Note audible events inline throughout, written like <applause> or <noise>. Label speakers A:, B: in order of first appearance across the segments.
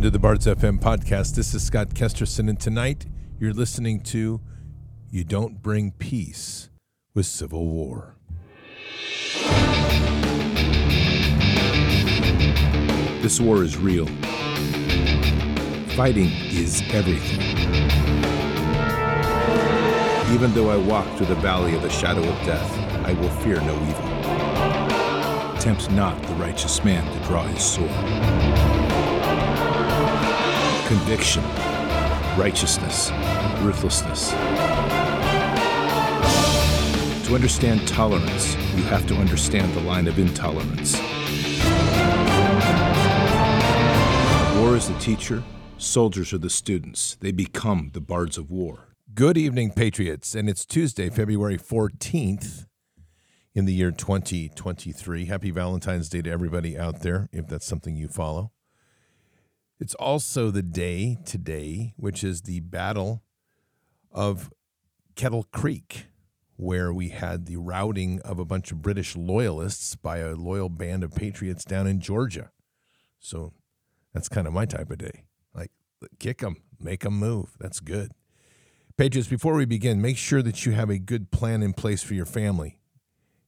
A: Welcome to the Bards FM podcast. This is Scott Kesterson, and tonight you're listening to You Don't Bring Peace with Civil War. This war is real. Fighting is everything. Even though I walk through the valley of the shadow of death, I will fear no evil. Tempt not the righteous man to draw his sword. Conviction, righteousness, ruthlessness. To understand tolerance, you have to understand the line of intolerance. War is the teacher, soldiers are the students. They become the bards of war. Good evening, Patriots. And it's Tuesday, February 14th in the year 2023. Happy Valentine's Day to everybody out there, if that's something you follow. It's also the day today, which is the Battle of Kettle Creek, where we had the routing of a bunch of British loyalists by a loyal band of patriots down in Georgia. So that's kind of my type of day. Like, kick them, make them move. That's good. Patriots, before we begin, make sure that you have a good plan in place for your family.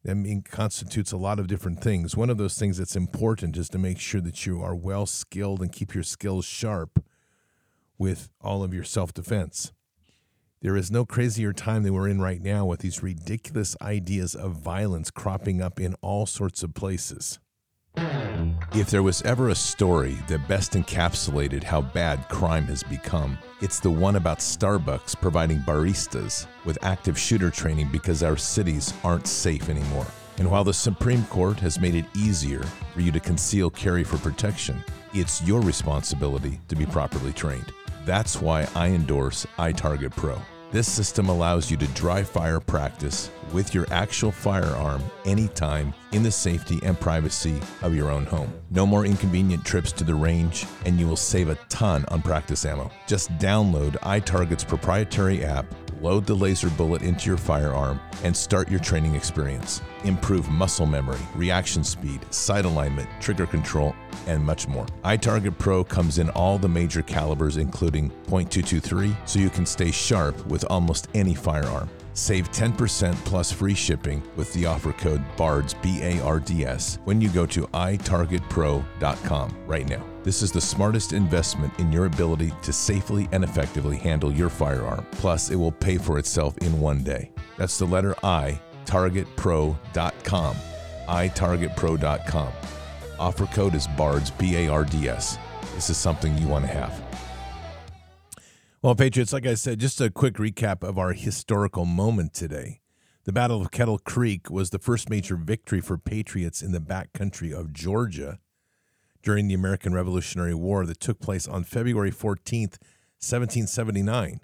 A: That mean, constitutes a lot of different things. One of those things that's important is to make sure that you are well skilled and keep your skills sharp with all of your self defense. There is no crazier time than we're in right now with these ridiculous ideas of violence cropping up in all sorts of places. If there was ever a story that best encapsulated how bad crime has become, it's the one about Starbucks providing baristas with active shooter training because our cities aren't safe anymore. And while the Supreme Court has made it easier for you to conceal carry for protection, it's your responsibility to be properly trained. That's why I endorse iTarget Pro. This system allows you to dry fire practice with your actual firearm anytime in the safety and privacy of your own home. No more inconvenient trips to the range, and you will save a ton on practice ammo. Just download iTarget's proprietary app, load the laser bullet into your firearm, and start your training experience. Improve muscle memory, reaction speed, sight alignment, trigger control, and much more. iTarget Pro comes in all the major calibers, including .223, so you can stay sharp with almost any firearm. Save 10% plus free shipping with the offer code BARDS, B A R D S, when you go to itargetpro.com right now. This is the smartest investment in your ability to safely and effectively handle your firearm. Plus, it will pay for itself in one day. That's the letter I, targetpro.com. itargetpro.com. Offer code is BARDS, B A R D S. This is something you want to have. Well, Patriots, like I said, just a quick recap of our historical moment today. The Battle of Kettle Creek was the first major victory for Patriots in the backcountry of Georgia during the American Revolutionary War that took place on February 14th, 1779.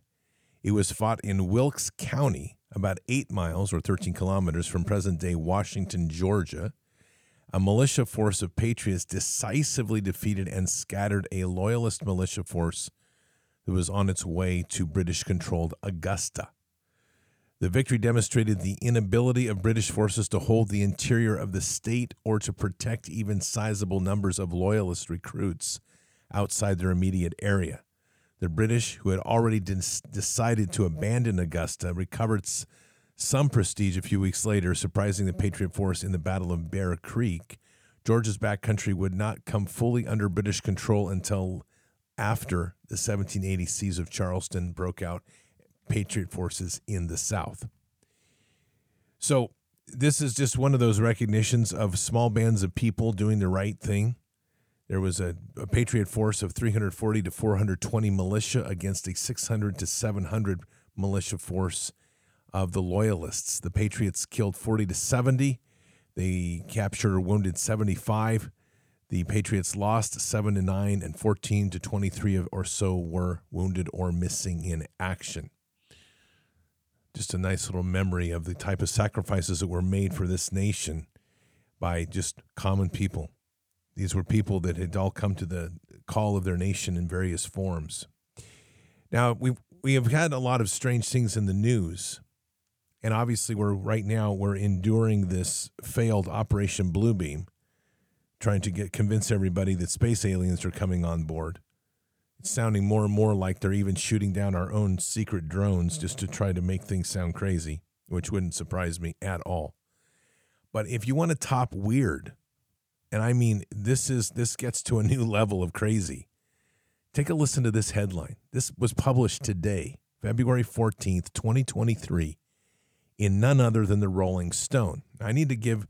A: It was fought in Wilkes County, about eight miles or 13 kilometers from present day Washington, Georgia. A militia force of patriots decisively defeated and scattered a loyalist militia force that was on its way to British controlled Augusta. The victory demonstrated the inability of British forces to hold the interior of the state or to protect even sizable numbers of loyalist recruits outside their immediate area. The British, who had already decided to abandon Augusta, recovered some prestige a few weeks later, surprising the Patriot force in the Battle of Bear Creek. Georgia's backcountry would not come fully under British control until after the 1780 siege of Charleston broke out, Patriot forces in the South. So, this is just one of those recognitions of small bands of people doing the right thing. There was a, a Patriot force of 340 to 420 militia against a 600 to 700 militia force of the Loyalists. The Patriots killed 40 to 70. They captured or wounded 75. The Patriots lost 7 to 9 and 14 to 23 or so were wounded or missing in action. Just a nice little memory of the type of sacrifices that were made for this nation by just common people. These were people that had all come to the call of their nation in various forms. Now, we we have had a lot of strange things in the news. And obviously we're right now we're enduring this failed Operation Bluebeam trying to get convince everybody that space aliens are coming on board. It's sounding more and more like they're even shooting down our own secret drones just to try to make things sound crazy, which wouldn't surprise me at all. But if you want to top weird, and I mean this is this gets to a new <laughs> level of crazy. Take a listen to this headline. This was published today, February 14th, 2023, in none other than the Rolling Stone. I need to give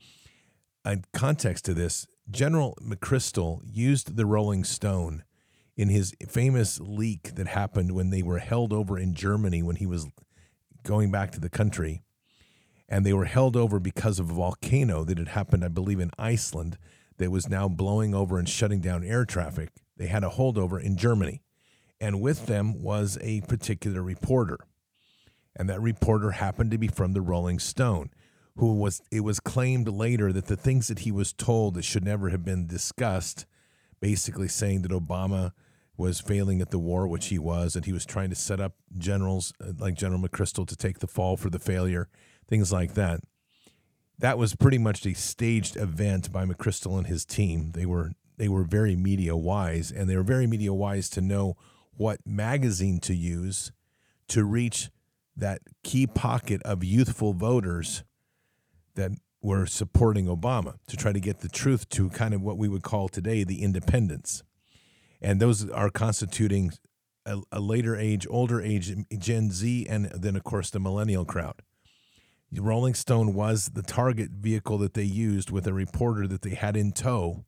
A: a context to this. General McChrystal used the Rolling Stone in his famous leak that happened when they were held over in Germany when he was going back to the country. And they were held over because of a volcano that had happened, I believe, in Iceland that was now blowing over and shutting down air traffic. They had a holdover in Germany. And with them was a particular reporter. And that reporter happened to be from the Rolling Stone, who was, it was claimed later that the things that he was told that should never have been discussed, basically saying that Obama was failing at the war, which he was, and he was trying to set up generals uh, like General McChrystal to take the fall for the failure, things like that that was pretty much a staged event by McChrystal and his team. They were they were very media wise, and they were very media wise to know what magazine to use to reach that key pocket of youthful voters that were supporting Obama to try to get the truth to kind of what we would call today the independents. And those are constituting a, a later age, older age Gen Z, and then, of course, the millennial crowd. Rolling Stone was the target vehicle that they used with a reporter that they had in tow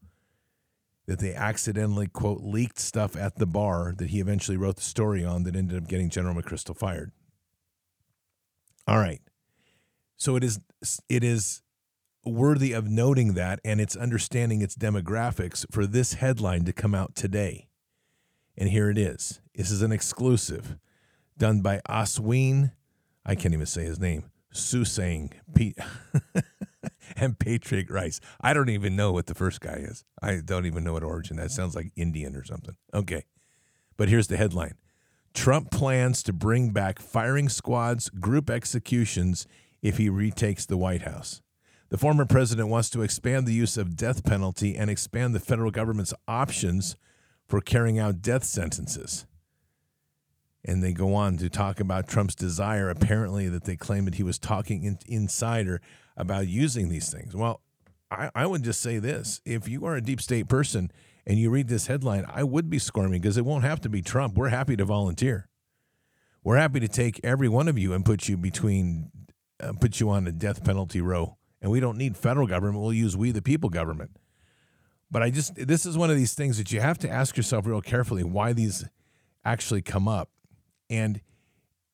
A: that they accidentally quote leaked stuff at the bar that he eventually wrote the story on that ended up getting General McChrystal fired. All right. So it is it is worthy of noting that and it's understanding its demographics for this headline to come out today. And here it is. This is an exclusive done by Aswin. I can't even say his name. Susang Pete <laughs> and Patriot Rice. I don't even know what the first guy is. I don't even know what origin. That sounds like Indian or something. Okay. But here's the headline Trump plans to bring back firing squads, group executions if he retakes the White House. The former president wants to expand the use of death penalty and expand the federal government's options for carrying out death sentences. And they go on to talk about Trump's desire, apparently, that they claim that he was talking in, insider about using these things. Well, I, I would just say this if you are a deep state person and you read this headline, I would be squirming because it won't have to be Trump. We're happy to volunteer. We're happy to take every one of you and put you between, uh, put you on a death penalty row. And we don't need federal government. We'll use we the people government. But I just, this is one of these things that you have to ask yourself real carefully why these actually come up. And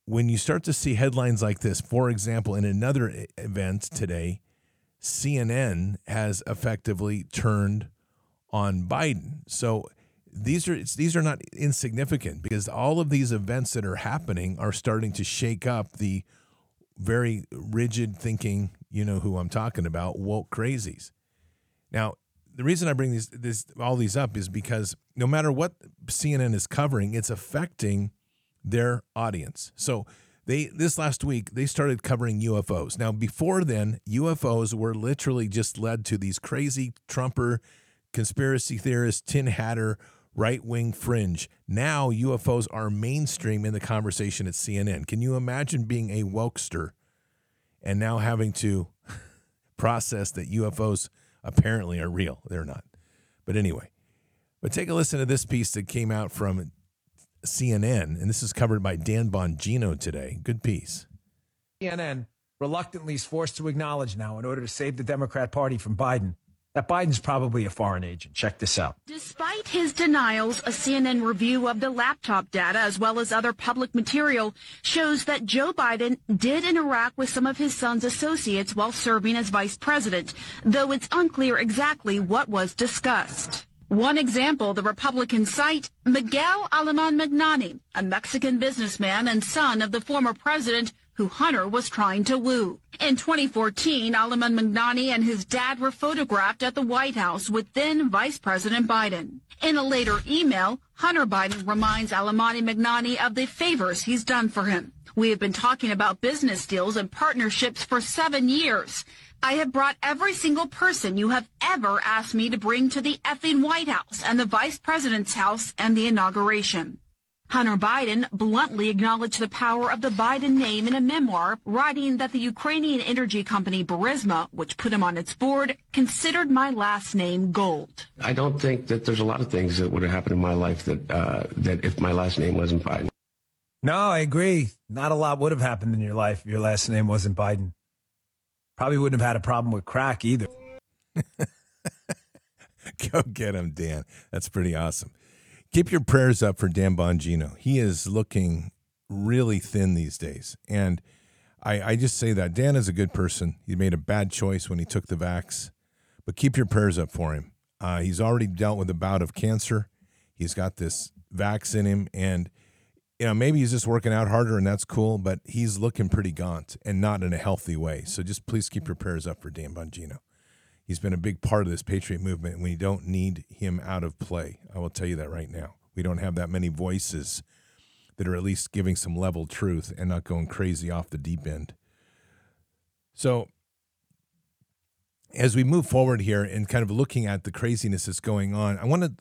A: when you start to see headlines like this, for example, in another event today, CNN has effectively turned on Biden. So these are these are not insignificant because all of these events that are happening are starting to shake up the very rigid thinking, you know who I'm talking about, woke crazies. Now, the reason I bring these this all these up is because no matter what CNN is covering, it's affecting their audience. So they this last week they started covering UFOs. Now before then, UFOs were literally just led to these crazy Trumper conspiracy theorists, tin hatter, right wing fringe. Now UFOs are mainstream in the conversation at CNN. Can you imagine being a wokester and now having to <laughs> process that UFOs apparently are real? They're not. But anyway, but take a listen to this piece that came out from CNN, and this is covered by Dan Bongino today. Good piece.
B: CNN reluctantly is forced to acknowledge now, in order to save the Democrat Party from Biden, that Biden's probably a foreign agent. Check this out.
C: Despite his denials, a CNN review of the laptop data as well as other public material shows that Joe Biden did interact with some of his son's associates while serving as vice president, though it's unclear exactly what was discussed. One example, the Republican cite Miguel Aleman Magnani, a Mexican businessman and son of the former president who Hunter was trying to woo. In 2014, Aleman Magnani and his dad were photographed at the White House with then Vice President Biden. In a later email, Hunter Biden reminds Alamani Magnani of the favors he's done for him. We have been talking about business deals and partnerships for seven years. I have brought every single person you have ever asked me to bring to the effing White House and the Vice President's house and the inauguration. Hunter Biden bluntly acknowledged the power of the Biden name in a memoir, writing that the Ukrainian energy company Burisma, which put him on its board, considered my last name gold.
D: I don't think that there's a lot of things that would have happened in my life that uh, that if my last name wasn't Biden.
B: No, I agree. Not a lot would have happened in your life if your last name wasn't Biden. Probably wouldn't have had a problem with crack either. <laughs>
A: Go get him, Dan. That's pretty awesome. Keep your prayers up for Dan Bongino. He is looking really thin these days. And I, I just say that. Dan is a good person. He made a bad choice when he took the vax, but keep your prayers up for him. Uh, he's already dealt with a bout of cancer. He's got this vax in him. And, you know, maybe he's just working out harder and that's cool, but he's looking pretty gaunt and not in a healthy way. So just please keep your prayers up for Dan Bongino. He's been a big part of this Patriot movement, and we don't need him out of play. I will tell you that right now. We don't have that many voices that are at least giving some level truth and not going crazy off the deep end. So, as we move forward here and kind of looking at the craziness that's going on, I want to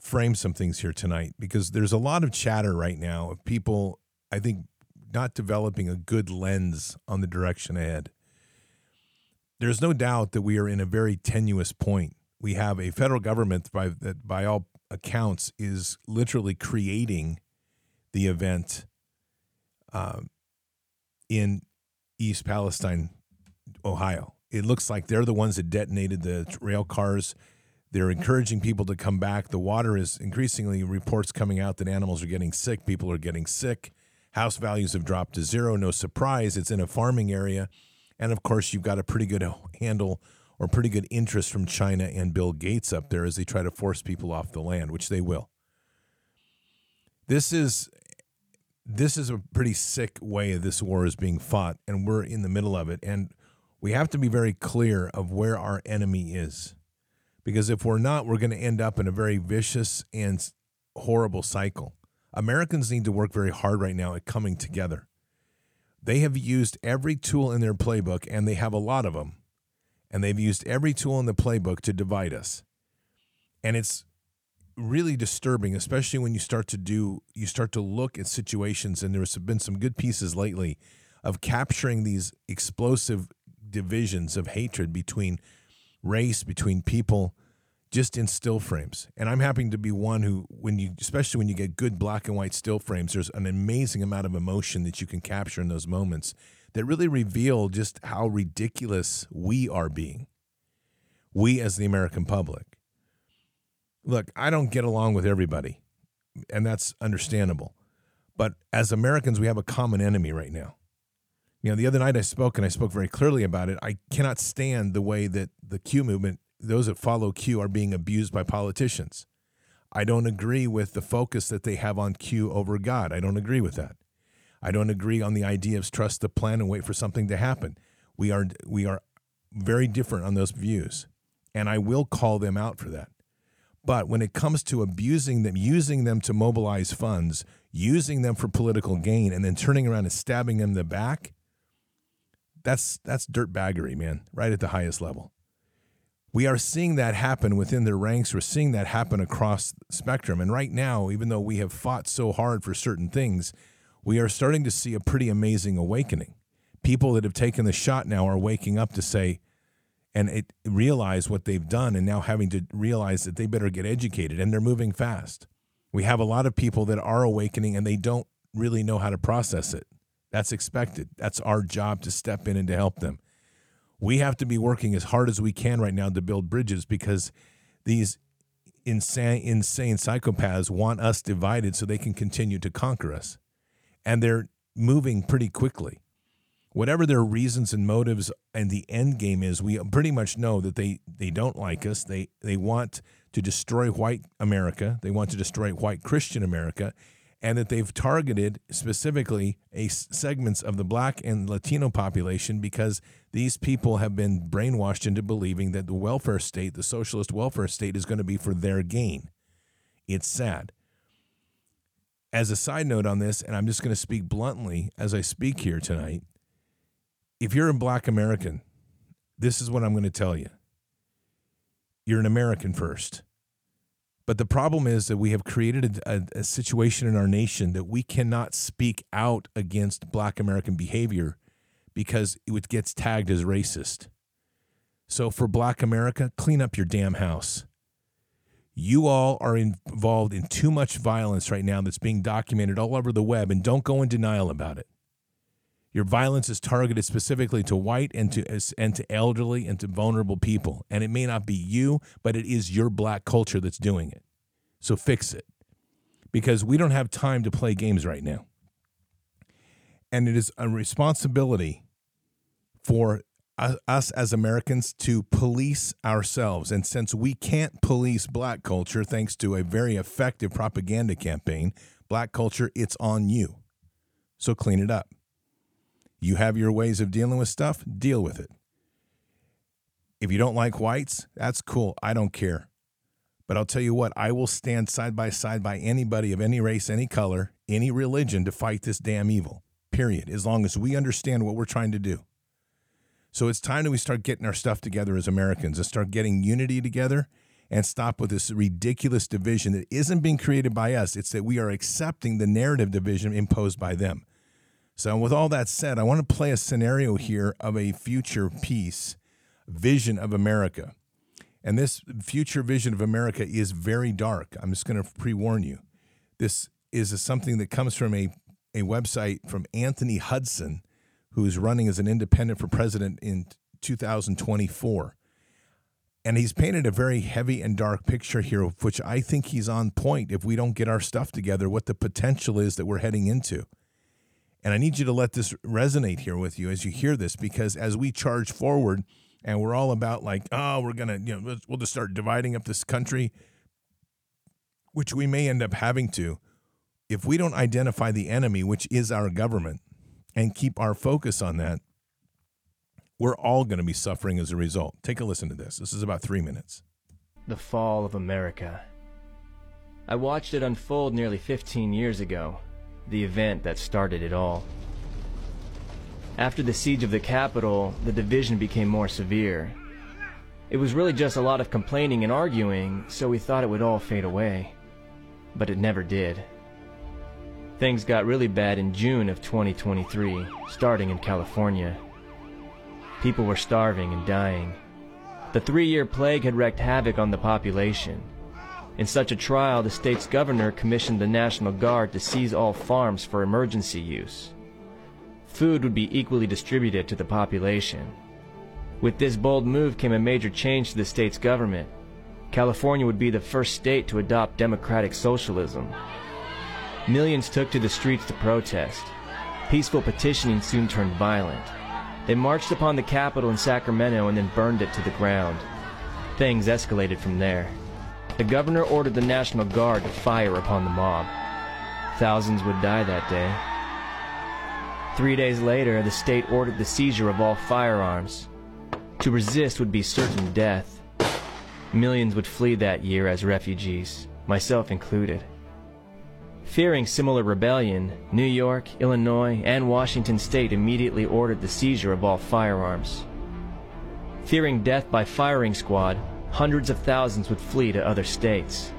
A: frame some things here tonight because there's a lot of chatter right now of people, I think, not developing a good lens on the direction ahead there's no doubt that we are in a very tenuous point. We have a federal government by, that, by all accounts, is literally creating the event um, in East Palestine, Ohio. It looks like they're the ones that detonated the rail cars. They're encouraging people to come back. The water is increasingly reports coming out that animals are getting sick. People are getting sick. House values have dropped to zero. No surprise. It's in a farming area. And of course, you've got a pretty good handle or pretty good interest from China and Bill Gates up there as they try to force people off the land, which they will. This is this is a pretty sick way this war is being fought, and we're in the middle of it. And we have to be very clear of where our enemy is. Because if we're not, we're going to end up in a very vicious and horrible cycle. Americans need to work very hard right now at coming together. They have used every tool in their playbook, and they have a lot of them. And they've used every tool in the playbook to divide us. And it's really disturbing, especially when you start to do, you start to look at situations, and there's been some good pieces lately of capturing these explosive divisions of hatred between race, between people just in still frames. And I'm happy to be one who, when you, especially when you get good black and white still frames, there's an amazing amount of emotion that you can capture in those moments that really reveal just how ridiculous we are being. We as the American public. Look, I don't get along with everybody, and that's understandable. But as Americans, we have a common enemy right now. You know, the other night I spoke and I spoke very clearly about it. I cannot stand the way that the Q movement those that follow Q are being abused by politicians. I don't agree with the focus that they have on Q over God. I don't agree with that. I don't agree on the idea of trust the plan and wait for something to happen. We are we are very different on those views, and I will call them out for that. But when it comes to abusing them, using them to mobilize funds, using them for political gain, and then turning around and stabbing them in the back, that's that's dirtbaggery, man, right at the highest level we are seeing that happen within their ranks. We're seeing that happen across spectrum. And right now, even though we have fought so hard for certain things, we are starting to see a pretty amazing awakening. People that have taken the shot now are waking up to say, and it, realize what they've done, and now having to realize that they better get educated, and they're moving fast. We have a lot of people that are awakening and they don't really know how to process it. That's expected. That's our job to step in and to help them we have to be working as hard as we can right now to build bridges because these insane insane psychopaths want us divided so they can continue to conquer us. And they're moving pretty quickly. Whatever their reasons and motives and the end game is we pretty much know that they they don't like us. They they want to destroy white america. They want to destroy white christian america and that they've targeted specifically a segments of the black and Latino population because these people have been brainwashed into believing that the welfare state, the socialist welfare state, is going to be for their gain. It's sad. As a side note on this, and I'm just going to speak bluntly as I speak here tonight, if you're a black American, this is what I'm going to tell you. You're an American first. But the problem is that we have created a, a, a, situation in our nation that we cannot speak out against black American behavior because it gets tagged as racist. So for black America, clean up your damn house. You all are involved in too much violence right now that's being documented all over the web, and don't go in denial about it. Your violence is targeted specifically to white and to and to elderly and to vulnerable people. And it may not be you, but it is your black culture that's doing it. So fix it. Because we don't have time to play games right now. And it is a responsibility for us as Americans to police ourselves. And since we can't police black culture thanks to a very effective propaganda campaign, black culture, it's on you. So clean it up. You have your ways of dealing with stuff, deal with it. If you don't like whites, that's cool. I don't care. But I'll tell you what, I will stand side by side by anybody of any race, any color, any religion to fight this damn evil, period, as long as we understand what we're trying to do. So it's time that we start getting our stuff together as Americans and start getting unity together and stop with this ridiculous division that isn't being created by us. It's that we are accepting the narrative division imposed by them. So, with all that said, I want to play a scenario here of a future peace vision of America. And this future vision of America is very dark. I'm just going to pre warn you. This is something that comes from a, a website from Anthony Hudson, who is running as an independent for president in 2024. And he's painted a very heavy and dark picture here, which I think he's on point if we don't get our stuff together, what the potential is that we're heading into. And I need you to let this resonate here with you as you hear this, because as we charge forward and we're all about like, oh, we're going to, you know, we'll just start dividing up this country, which we may end up having to. If we don't identify the enemy, which is our government, and keep our focus on that, we're all going to be suffering as a result. Take a listen to this. This is about three minutes.
E: The Fall of America. I watched it unfold nearly 15 years ago the event that started it all. After the siege of the capital, the division became more severe. It was really just a lot of complaining and arguing, so we thought it would all fade away. But it never did. Things got really bad in June of 2023, starting in California. People were starving and dying. The three-year plague had wreaked havoc on the population, in such a trial, the state's governor commissioned the National Guard to seize all farms for emergency use. Food would be equally distributed to the population. With this bold move came a major change to the state's government. California would be the first state to adopt democratic socialism. Millions took to the streets to protest. Peaceful petitioning soon turned violent. They marched upon the Capitol in Sacramento and then burned it to the ground. Things escalated from there. The governor ordered the National Guard to fire upon the mob. Thousands would die that day. Three days later, the state ordered the seizure of all firearms. To resist would be certain death. Millions would flee that year as refugees, myself included. Fearing similar rebellion, New York, Illinois, and Washington state immediately ordered the seizure of all firearms. Fearing death by firing squad, hundreds of thousands would flee to other states.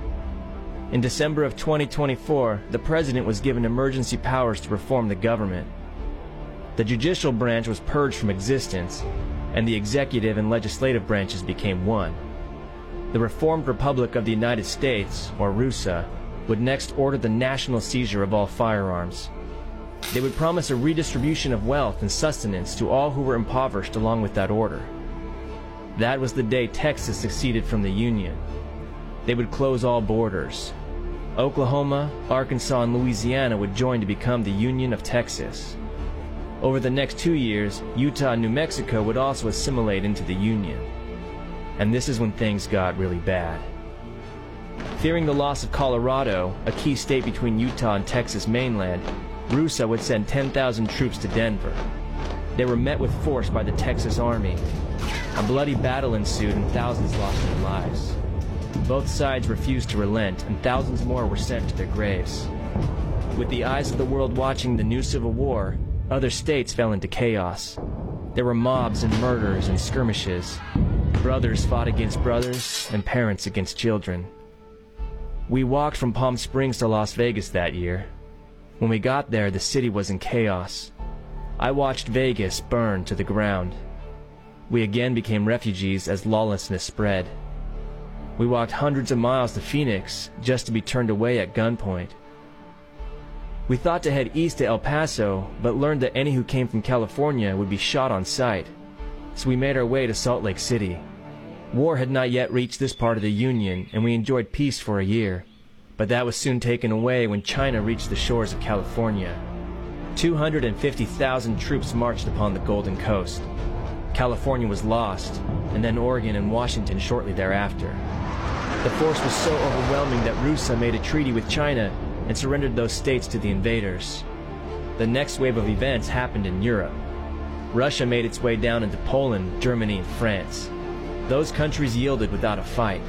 E: In December of 2024, the president was given emergency powers to reform the government. The judicial branch was purged from existence, and the executive and legislative branches became one. The Reformed Republic of the United States, or RUSA, would next order the national seizure of all firearms. They would promise a redistribution of wealth and sustenance to all who were impoverished along with that order. That was the day Texas seceded from the Union. They would close all borders. Oklahoma, Arkansas, and Louisiana would join to become the Union of Texas. Over the next two years, Utah and New Mexico would also assimilate into the Union. And this is when things got really bad. Fearing the loss of Colorado, a key state between Utah and Texas mainland, RUSA would send 10,000 troops to Denver. They were met with force by the Texas Army. A bloody battle ensued and thousands lost their lives. Both sides refused to relent, and thousands more were sent to their graves. With the eyes of the world watching the new Civil War, other states fell into chaos. There were mobs and murders and skirmishes. Brothers fought against brothers, and parents against children. We walked from Palm Springs to Las Vegas that year. When we got there, the city was in chaos. I watched Vegas burn to the ground. We again became refugees as lawlessness spread. We walked hundreds of miles to Phoenix just to be turned away at gunpoint. We thought to head east to El Paso, but learned that any who came from California would be shot on sight. So we made our way to Salt Lake City. War had not yet reached this part of the Union, and we enjoyed peace for a year. But that was soon taken away when China reached the shores of California. 250,000 troops marched upon the Golden Coast. California was lost, and then Oregon and Washington shortly thereafter. The force was so overwhelming that RUSA made a treaty with China and surrendered those states to the invaders. The next wave of events happened in Europe. Russia made its way down into Poland, Germany, and France. Those countries yielded without a fight.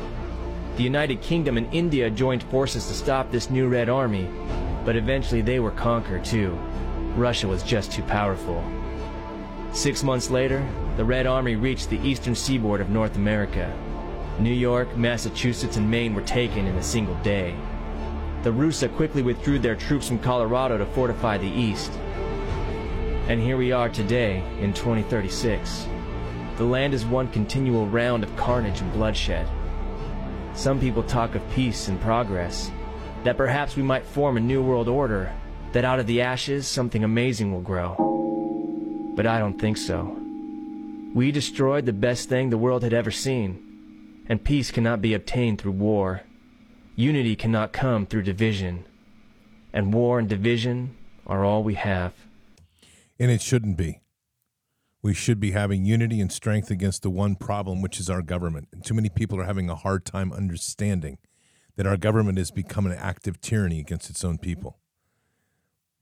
E: The United Kingdom and India joined forces to stop this new Red Army, but eventually they were conquered too. Russia was just too powerful. Six months later, the Red Army reached the eastern seaboard of North America. New York, Massachusetts, and Maine were taken in a single day. The RUSA quickly withdrew their troops from Colorado to fortify the east. And here we are today in 2036. The land is one continual round of carnage and bloodshed. Some people talk of peace and progress, that perhaps we might form a new world order, that out of the ashes something amazing will grow. But I don't think so. We destroyed the best thing the world had ever seen, and peace cannot be obtained through war. Unity cannot come through division, and war and division are all we have.
A: And it shouldn't be. We should be having unity and strength against the one problem, which is our government. And too many people are having a hard time understanding that our government has become an active tyranny against its own people.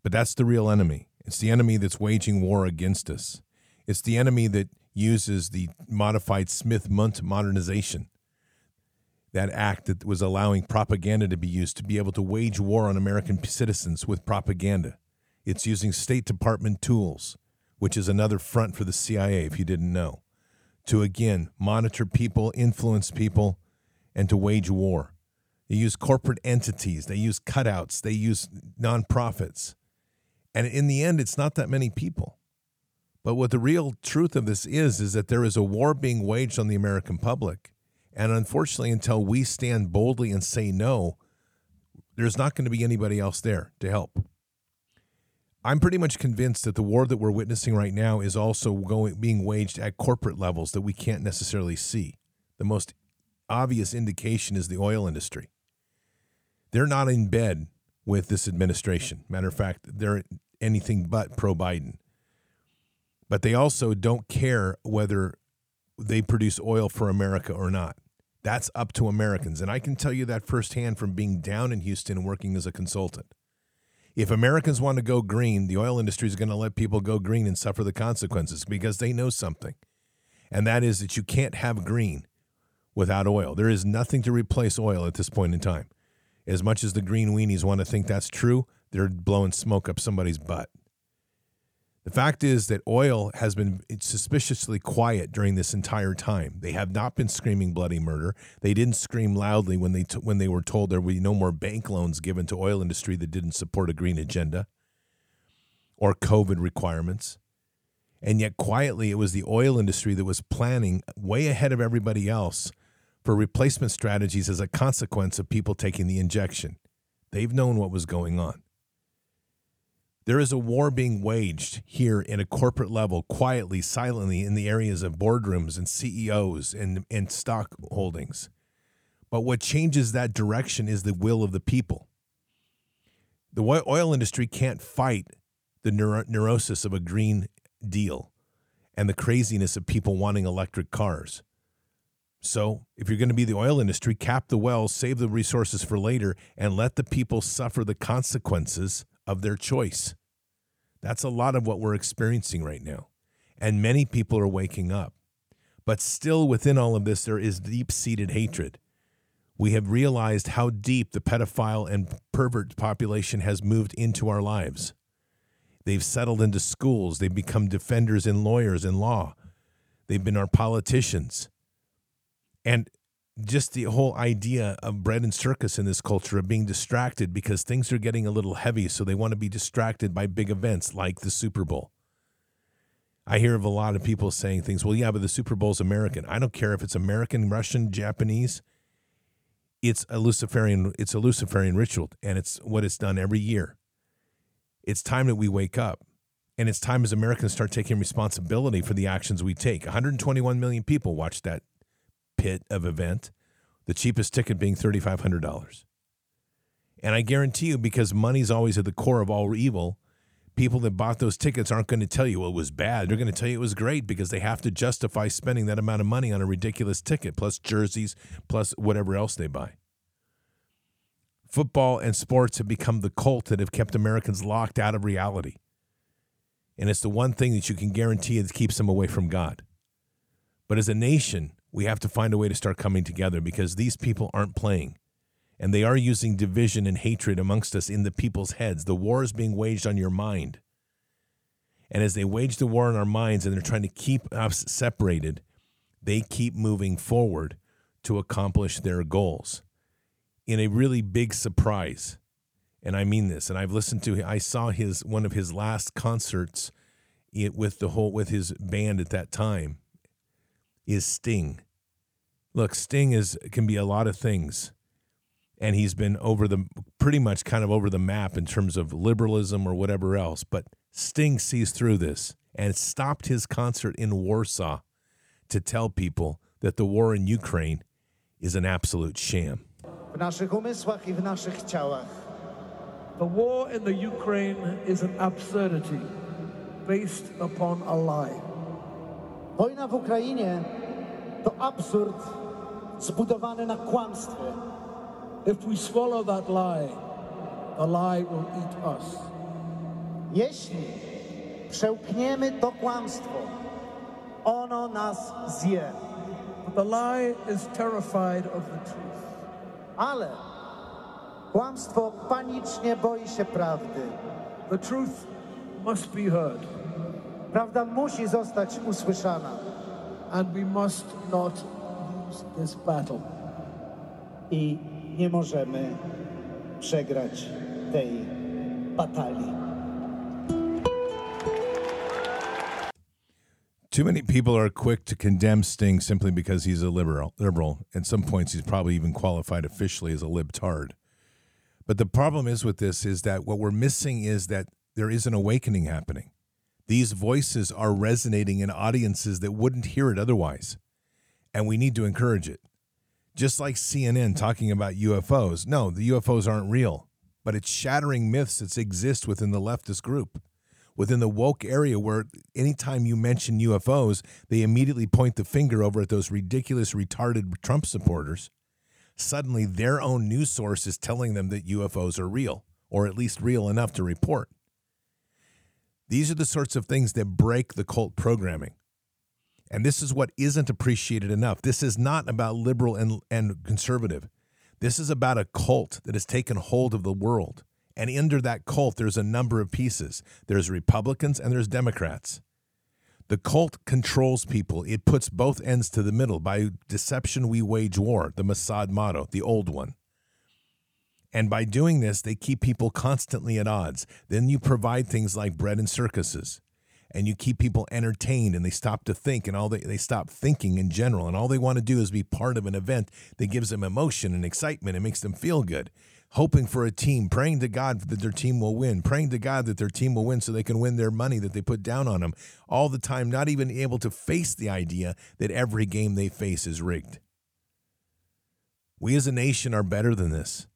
A: But that's the real enemy. It's the enemy that's waging war against us. It's the enemy that uses the modified Smith Mundt modernization, that act that was allowing propaganda to be used to be able to wage war on American citizens with propaganda. It's using State Department tools, which is another front for the CIA, if you didn't know, to again monitor people, influence people, and to wage war. They use corporate entities, they use cutouts, they use nonprofits. And in the end, it's not that many people. But what the real truth of this is, is that there is a war being waged on the American public. And unfortunately, until we stand boldly and say no, there's not going to be anybody else there to help. I'm pretty much convinced that the war that we're witnessing right now is also going being waged at corporate levels that we can't necessarily see. The most obvious indication is the oil industry. They're not in bed with this administration. Matter of fact, they're anything but pro Biden. But they also don't care whether they produce oil for America or not. That's up to Americans. And I can tell you that firsthand from being down in Houston and working as a consultant. If Americans want to go green, the oil industry is going to let people go green and suffer the consequences because they know something. And that is that you can't have green without oil. There is nothing to replace oil at this point in time. As much as the green weenies want to think that's true, they're blowing smoke up somebody's butt. The fact is that oil has been suspiciously quiet during this entire time. They have not been screaming bloody murder. They didn't scream loudly when they t- when they were told there would be no more bank loans given to oil industry that didn't support a green agenda or COVID requirements. And yet quietly it was the oil industry that was planning way ahead of everybody else for replacement strategies as a consequence of people taking the injection. They've known what was going on. There is a war being waged here in a corporate level, quietly, silently, in the areas of boardrooms and CEOs and, and stock holdings. But what changes that direction is the will of the people. The oil industry can't fight the neuro- neurosis of a green deal and the craziness of people wanting electric cars. So, if you're going to be the oil industry, cap the wells, save the resources for later, and let the people suffer the consequences of their choice. That's a lot of what we're experiencing right now. And many people are waking up. But still, within all of this, there is deep seated hatred. We have realized how deep the pedophile and pervert population has moved into our lives. They've settled into schools, they've become defenders and lawyers in law, they've been our politicians. And just the whole idea of bread and circus in this culture of being distracted because things are getting a little heavy, so they want to be distracted by big events like the Super Bowl. I hear of a lot of people saying things, well, yeah, but the Super Bowl's American. I don't care if it's American, Russian, Japanese. It's a Luciferian, it's a Luciferian ritual, and it's what it's done every year. It's time that we wake up. And it's time as Americans start taking responsibility for the actions we take. 121 million people watched that pit of event, the cheapest ticket being $3,500. And I guarantee you, because money's always at the core of all evil, people that bought those tickets aren't going to tell you it was bad. They're going to tell you it was great because they have to justify spending that amount of money on a ridiculous ticket, plus jerseys, plus whatever else they buy. Football and sports have become the cult that have kept Americans locked out of reality. And it's the one thing that you can guarantee that keeps them away from God. But as a nation, we have to find a way to start coming together because these people aren't playing. And they are using division and hatred amongst us in the people's heads. The war is being waged on your mind. And as they wage the war on our minds and they're trying to keep us separated, they keep moving forward to accomplish their goals in a really big surprise. And I mean this. And I've listened to I saw his one of his last concerts with the whole with his band at that time is Sting. Look, Sting is can be a lot of things and he's been over the pretty much kind of over the map in terms of liberalism or whatever else. But Sting sees through this and stopped his concert in Warsaw to tell people that the war in Ukraine is an absolute sham.
F: W naszych umysłach i w naszych ciałach.
G: The war in the Ukraine is an absurdity based upon a lie.
F: Wojna w Ukrainie to absurd zbudowany na kłamstwie.
G: If we swallow that lie, the lie will eat us.
F: Jeśli przełkniemy to kłamstwo, ono nas zje.
G: The lie is terrified of the truth.
F: Ale kłamstwo panicznie boi się prawdy.
G: The truth must be heard,
F: Prawda musi zostać usłyszana.
G: and we must not this battle.
F: I nie możemy przegrać tej batalii.
A: Too many people are quick to condemn Sting simply because he's a liberal. Liberal. At some points, he's probably even qualified officially as a libtard. But the problem is with this is that what we're missing is that there is an awakening happening. These voices are resonating in audiences that wouldn't hear it otherwise, and we need to encourage it. Just like CNN talking about UFOs. No, the UFOs aren't real, but it's shattering myths that exist within the leftist group within the woke area where anytime you mention UFOs, they immediately point the finger over at those ridiculous, retarded Trump supporters. Suddenly, their own news source is telling them that UFOs are real, or at least real enough to report. These are the sorts of things that break the cult programming. And this is what isn't appreciated enough. This is not about liberal and, and conservative. This is about a cult that has taken hold of the world. And under that cult, there's a number of pieces there's Republicans and there's Democrats. The cult controls people, it puts both ends to the middle. By deception, we wage war, the Mossad motto, the old one. And by doing this, they keep people constantly at odds. Then you provide things like bread and circuses, and you keep people entertained and they stop to think and all they, they stop thinking in general. And all they want to do is be part of an event that gives them emotion and excitement and makes them feel good hoping for a team, praying to God that their team will win, praying to God that their team will win so they can win their money that they put down on them all the time, not even able to face the idea that every game they face is rigged. We as a nation are better than this.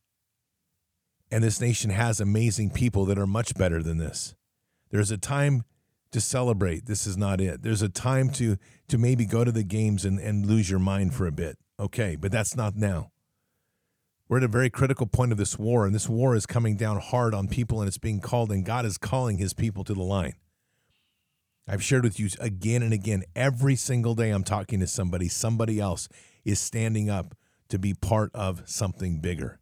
A: And this nation has amazing people that are much better than this. There's a time to celebrate. This is not it. There's a time to to maybe go to the games and, and lose your mind for a bit. Okay, but that's not now. We're at a very critical point of this war, and this war is coming down hard on people, and it's being called, and God is calling his people to the line. I've shared with you again and again, every single day I'm talking to somebody, somebody else is standing up to be part of something bigger.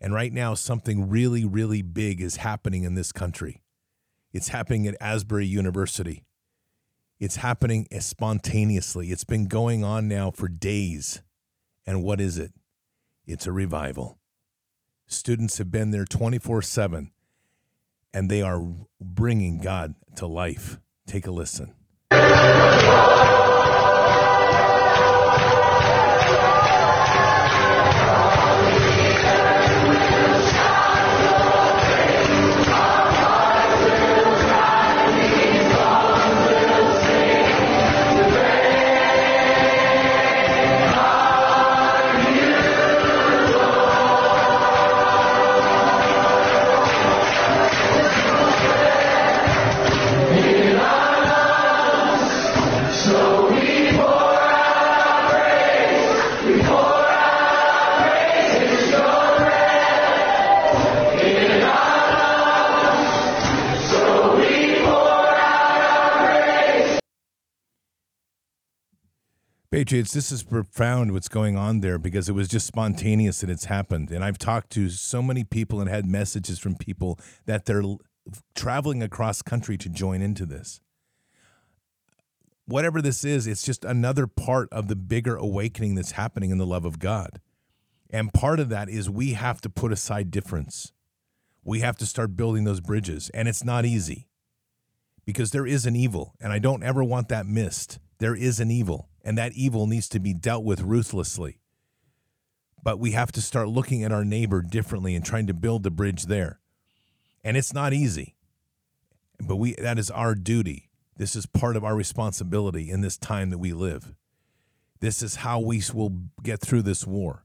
A: And right now, something really, really big is happening in this country. It's happening at Asbury University. It's happening spontaneously. It's been going on now for days. And what is it? It's a revival. Students have been there 24 7, and they are bringing God to life. Take a listen. Patriots, this is profound what's going on there because it was just spontaneous and it's happened. And I've talked to so many people and had messages from people that they're traveling across country to join into this. Whatever this is, it's just another part of the bigger awakening that's happening in the love of God. And part of that is we have to put aside difference. We have to start building those bridges. And it's not easy because there is an evil. And I don't ever want that missed. There is an evil and that evil needs to be dealt with ruthlessly. But we have to start looking at our neighbor differently and trying to build the bridge there. And it's not easy. But we that is our duty. This is part of our responsibility in this time that we live. This is how we will get through this war.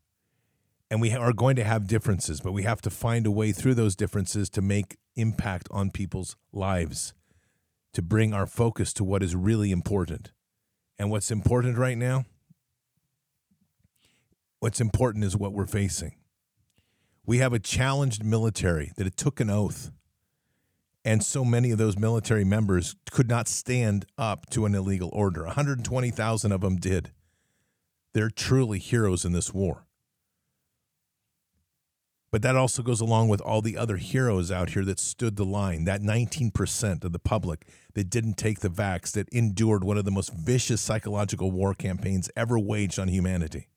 A: And we are going to have differences, but we have to find a way through those differences to make impact on people's lives, to bring our focus to what is really important. And what's important right now? What's important is what we're facing. We have a challenged military that it took an oath. And so many of those military members could not stand up to an illegal order. 120,000 of them did. They're truly heroes in this war. But that also goes along with all the other heroes out here that stood the line, that 19% of the public that didn't take the vax, that endured one of the most vicious psychological war campaigns ever waged on humanity.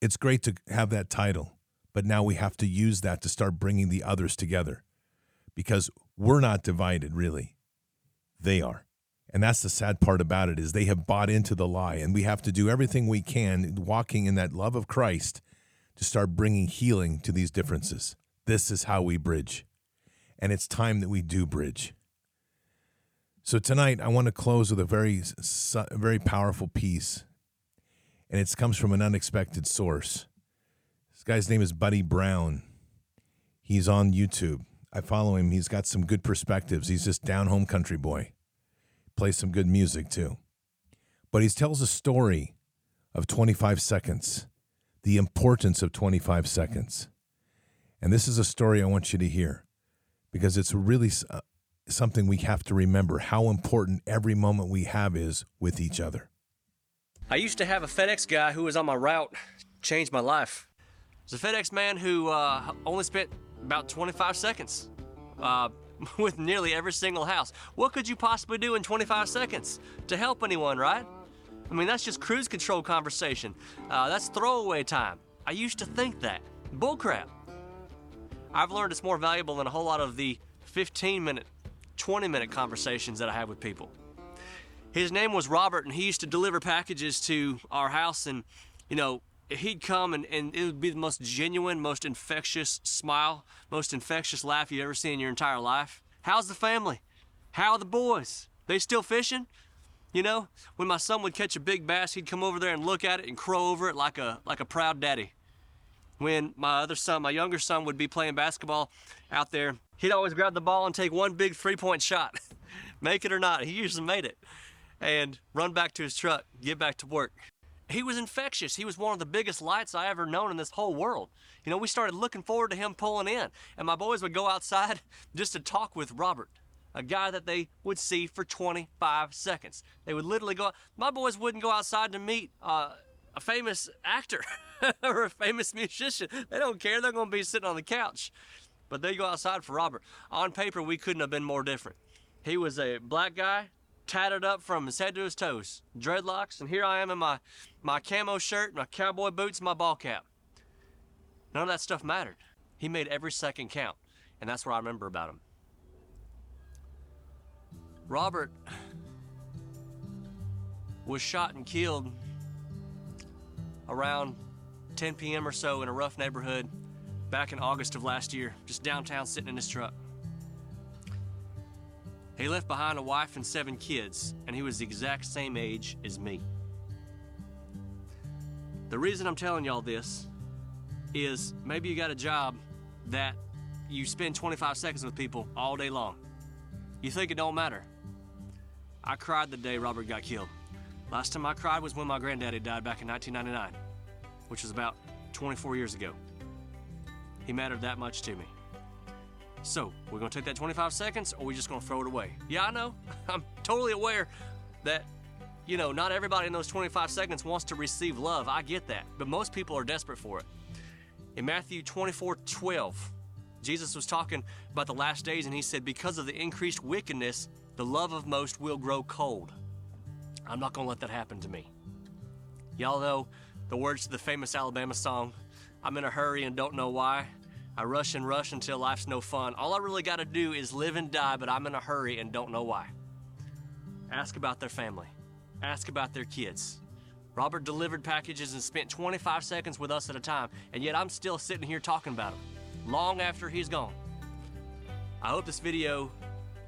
A: It's great to have that title, but now we have to use that to start bringing the others together because we're not divided, really. They are. And that's the sad part about it is they have bought into the lie and we have to do everything we can walking in that love of Christ to start bringing healing to these differences. This is how we bridge. And it's time that we do bridge. So tonight I want to close with a very very powerful piece. And it comes from an unexpected source. This guy's name is Buddy Brown. He's on YouTube. I follow him. He's got some good perspectives. He's just down home country boy plays some good music too. But he tells a story of 25 seconds, the importance of 25 seconds. And this is a story I want you to hear because it's really uh, something we have to remember how important every moment we have is with each other.
H: I used to have a FedEx guy who was on my route, changed my life. It was a FedEx man who uh, only spent about 25 seconds uh, <laughs> with nearly every single house. What could you possibly do in 25 seconds to help anyone, right? I mean, that's just cruise control conversation. Uh, that's throwaway time. I used to think that. Bullcrap. I've learned it's more valuable than a whole lot of the 15 minute, 20 minute conversations that I have with people. His name was Robert, and he used to deliver packages to our house, and, you know, he'd come and, and it would be the most genuine, most infectious smile, most infectious laugh you ever see in your entire life. How's the family? How are the boys? They still fishing? You know, when my son would catch a big bass, he'd come over there and look at it and crow over it like a like a proud daddy. when my other son, my younger son, would be playing basketball out there, he'd always grab the ball and take one big three point shot. <laughs> Make it or not, he usually made it. And run back to his truck, get back to work. He was infectious. He was one of the biggest lights I ever known in this whole world. You know, we started looking forward to him pulling in, and my boys would go outside <laughs> just to talk with Robert, a guy that they would see for 25 seconds. They would literally go. My boys wouldn't go outside to meet uh, a famous actor <laughs> or a famous musician. They don't care. They're going to be sitting on the couch. But they go outside for Robert. On paper, we couldn't have been more different. He was a black guy tatted up from his head to his toes, dreadlocks, and here I am in my, my camo shirt, my cowboy boots, my ball cap. None of that stuff mattered. He made every second count, and that's what I remember about him. Robert was shot and killed around 10 p.m. or so in a rough neighborhood back in August of last year, just downtown sitting in his truck. He left behind a wife and seven kids, and he was the exact same age as me. The reason I'm telling y'all this is maybe you got a job that you spend 25 seconds with people all day long. You think it don't matter. I cried the day Robert got killed. Last time I cried was when my granddaddy died back in 1999, which was about 24 years ago. He mattered that much to me. So, we're gonna take that 25 seconds or we just gonna throw it away? Yeah, I know. <laughs> I'm totally aware that, you know, not everybody in those 25 seconds wants to receive love. I get that. But most people are desperate for it. In Matthew 24 12, Jesus was talking about the last days and he said, Because of the increased wickedness, the love of most will grow cold. I'm not gonna let that happen to me. Y'all know the words to the famous Alabama song, I'm in a hurry and don't know why. I rush and rush until life's no fun. All I really got to do is live and die, but I'm in a hurry and don't know why. Ask about their family. Ask about their kids. Robert delivered packages and spent 25 seconds with us at a time, and yet I'm still sitting here talking about him long after he's gone. I hope this video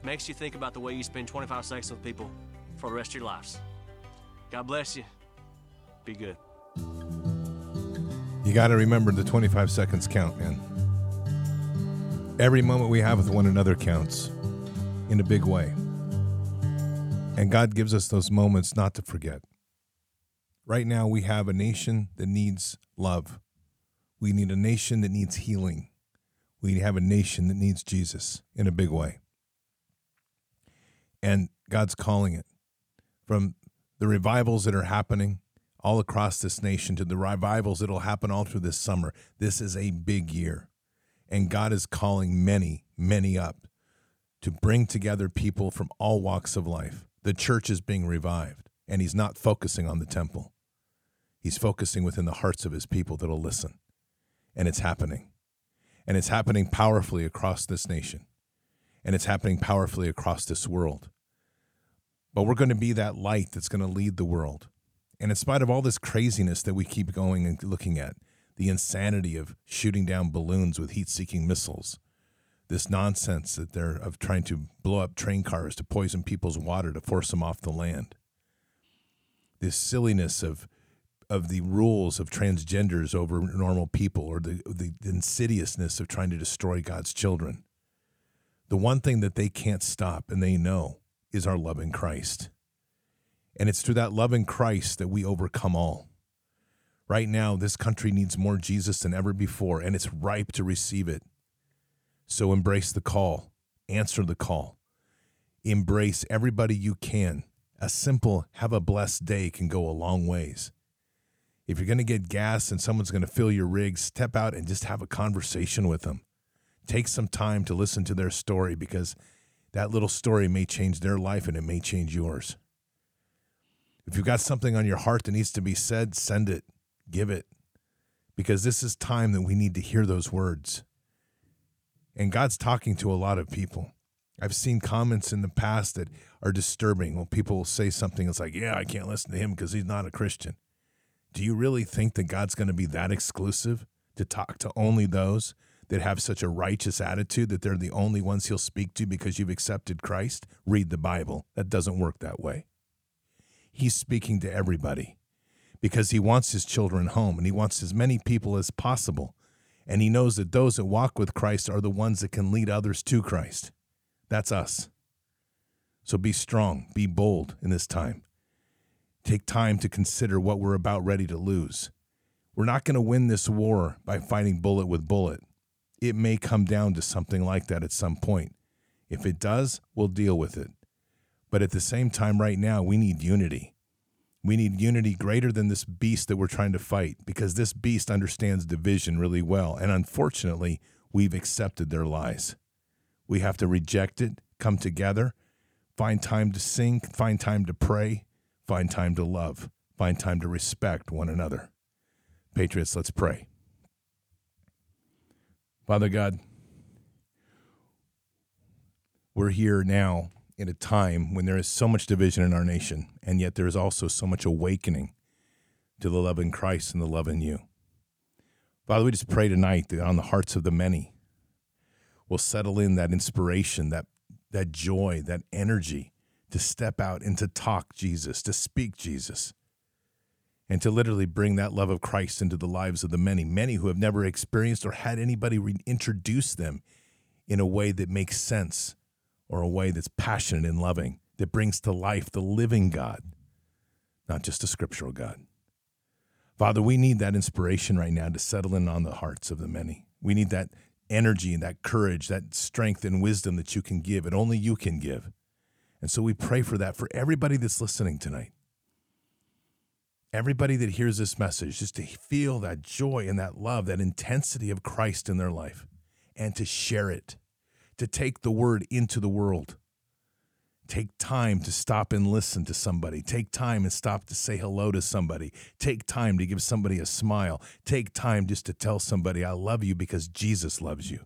H: makes you think about the way you spend 25 seconds with people for the rest of your lives. God bless you. Be good.
A: You got to remember the 25 seconds count, man. Every moment we have with one another counts in a big way. And God gives us those moments not to forget. Right now, we have a nation that needs love. We need a nation that needs healing. We have a nation that needs Jesus in a big way. And God's calling it from the revivals that are happening all across this nation to the revivals that will happen all through this summer. This is a big year. And God is calling many, many up to bring together people from all walks of life. The church is being revived, and He's not focusing on the temple. He's focusing within the hearts of His people that'll listen. And it's happening. And it's happening powerfully across this nation. And it's happening powerfully across this world. But we're going to be that light that's going to lead the world. And in spite of all this craziness that we keep going and looking at, the insanity of shooting down balloons with heat seeking missiles, this nonsense that they're of trying to blow up train cars to poison people's water to force them off the land, this silliness of of the rules of transgenders over normal people or the, the insidiousness of trying to destroy God's children. The one thing that they can't stop and they know is our love in Christ. And it's through that love in Christ that we overcome all. Right now, this country needs more Jesus than ever before, and it's ripe to receive it. So embrace the call, answer the call, embrace everybody you can. A simple have a blessed day can go a long ways. If you're going to get gas and someone's going to fill your rig, step out and just have a conversation with them. Take some time to listen to their story because that little story may change their life and it may change yours. If you've got something on your heart that needs to be said, send it give it because this is time that we need to hear those words. And God's talking to a lot of people. I've seen comments in the past that are disturbing. Well, people say something that's like, yeah, I can't listen to him because he's not a Christian. Do you really think that God's going to be that exclusive to talk to only those that have such a righteous attitude that they're the only ones he'll speak to because you've accepted Christ? Read the Bible. That doesn't work that way. He's speaking to everybody because he wants his children home and he wants as many people as possible And he knows that those that walk with Christ are the ones that can lead others to Christ. That's us. So be strong, be bold in this time. Take time to consider what we're about ready to lose. We're not going to win this war by fighting bullet with bullet. It may come down to something like that at some point. If it does, we'll deal with it. But at the same time, right now, we need unity. We need unity greater than this beast that we're trying to fight because this beast understands division really well. And unfortunately, we've accepted their lies. We have to reject it, come together, find time to sing, find time to pray, find time to love, find time to respect one another. Patriots, let's pray. Father God, we're here now in a time when there is so much division in our nation, and yet there is also so much awakening to the love in Christ and the love in you. Father, we just pray tonight that on the hearts of the many will settle in that inspiration, that, that joy, that energy to step out and to talk Jesus, to speak Jesus, and to literally bring that love of Christ into the lives of the many, many who have never experienced or had anybody re- introduce them in a way that makes sense or a way that's passionate and loving, that brings to life the living God, not just a scriptural God. Father, we need that inspiration right now to settle in on the hearts of the many. We need that energy and that courage, that strength and wisdom that you can give, and only you can give. And so we pray for that for everybody that's listening tonight. Everybody that hears this message, just to feel that joy and that love, that intensity of Christ in their life, and to share it to take the word into the world. Take time to stop and listen to somebody. Take time and stop to say hello to somebody. Take time to give somebody a smile. Take time just to tell somebody, I love you because Jesus loves you.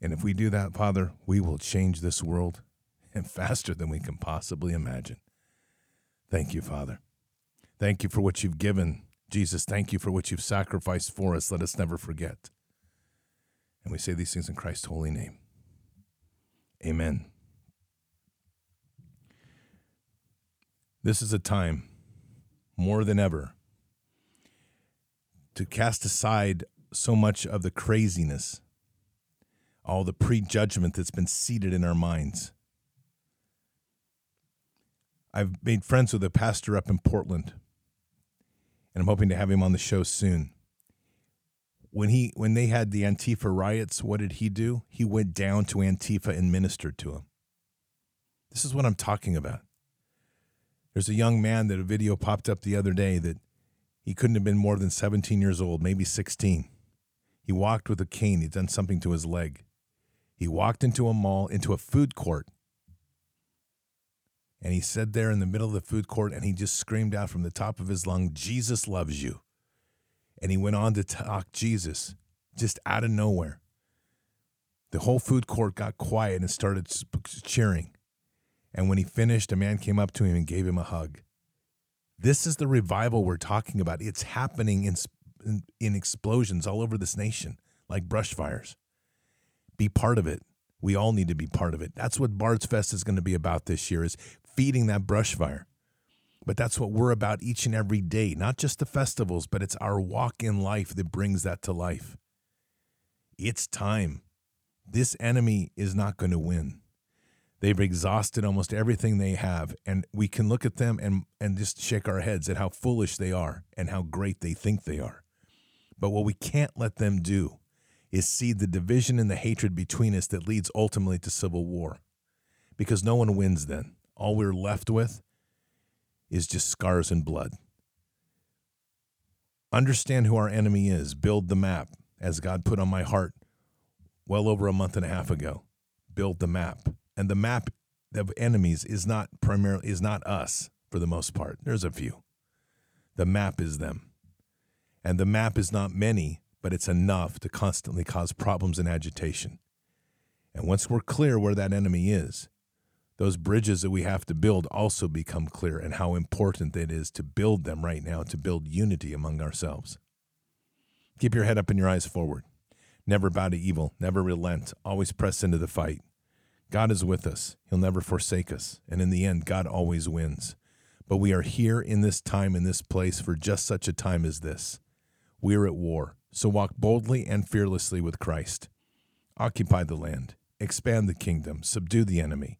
A: And if we do that, Father, we will change this world <laughs> and faster than we can possibly imagine. Thank you, Father. Thank you for what you've given. Jesus, thank you for what you've sacrificed for us. Let us never forget. And we say these things in Christ's holy name. Amen. This is a time more than ever to cast aside so much of the craziness, all the prejudgment that's been seated in our minds. I've made friends with a pastor up in Portland, and I'm hoping to have him on the show soon when he when they had the Antifa riots, what did he do? He went down to Antifa and ministered to him. This is what I'm talking about. There's a young man that a video popped up the other day that he couldn't have been more than 17 years old, maybe 16. He walked with a cane. He'd done something to his leg. He walked into a mall, into a food court, and he said there in the middle of the food court, and he just screamed out from the top of his lung, Jesus loves you and he went on to talk Jesus just out of nowhere. The whole food court got quiet and started cheering. And when he finished, a man came up to him and gave him a hug. This is the revival we're talking about. It's happening in, in, in explosions all over this nation, like brush fires. Be part of it. We all need to be part of it. That's what Bards Fest is going to be about this year is feeding that brush fire. But that's what we're about each and every day, not just the festivals, but it's our walk in life that brings that to life. It's time. This enemy is not going to win. They've exhausted almost everything they have, and we can look at them and, and just shake our heads at how foolish they are and how great they think they are. But what we can't let them do is see the division and the hatred between us that leads ultimately to civil war. Because no one wins then. All we're left with is just scars and blood. Understand who our enemy is. Build the map, as God put on my heart well over a month and a half ago. Build the map. And the map of enemies is not primarily is not us for the most part. There's a few. The map is them. And the map is not many, but it's enough to constantly cause problems and agitation. And once we're clear where that enemy is, those bridges that we have to build also become clear and how important it is to build them right now to build unity among ourselves. Keep your head up and your eyes forward. Never bow to evil, never relent, always press into the fight. God is with us. He'll never forsake us. And in the end, God always wins. But we are here in this time, in this place, for just such a time as this. We're at war. So walk boldly and fearlessly with Christ. Occupy the land, expand the kingdom, subdue the enemy.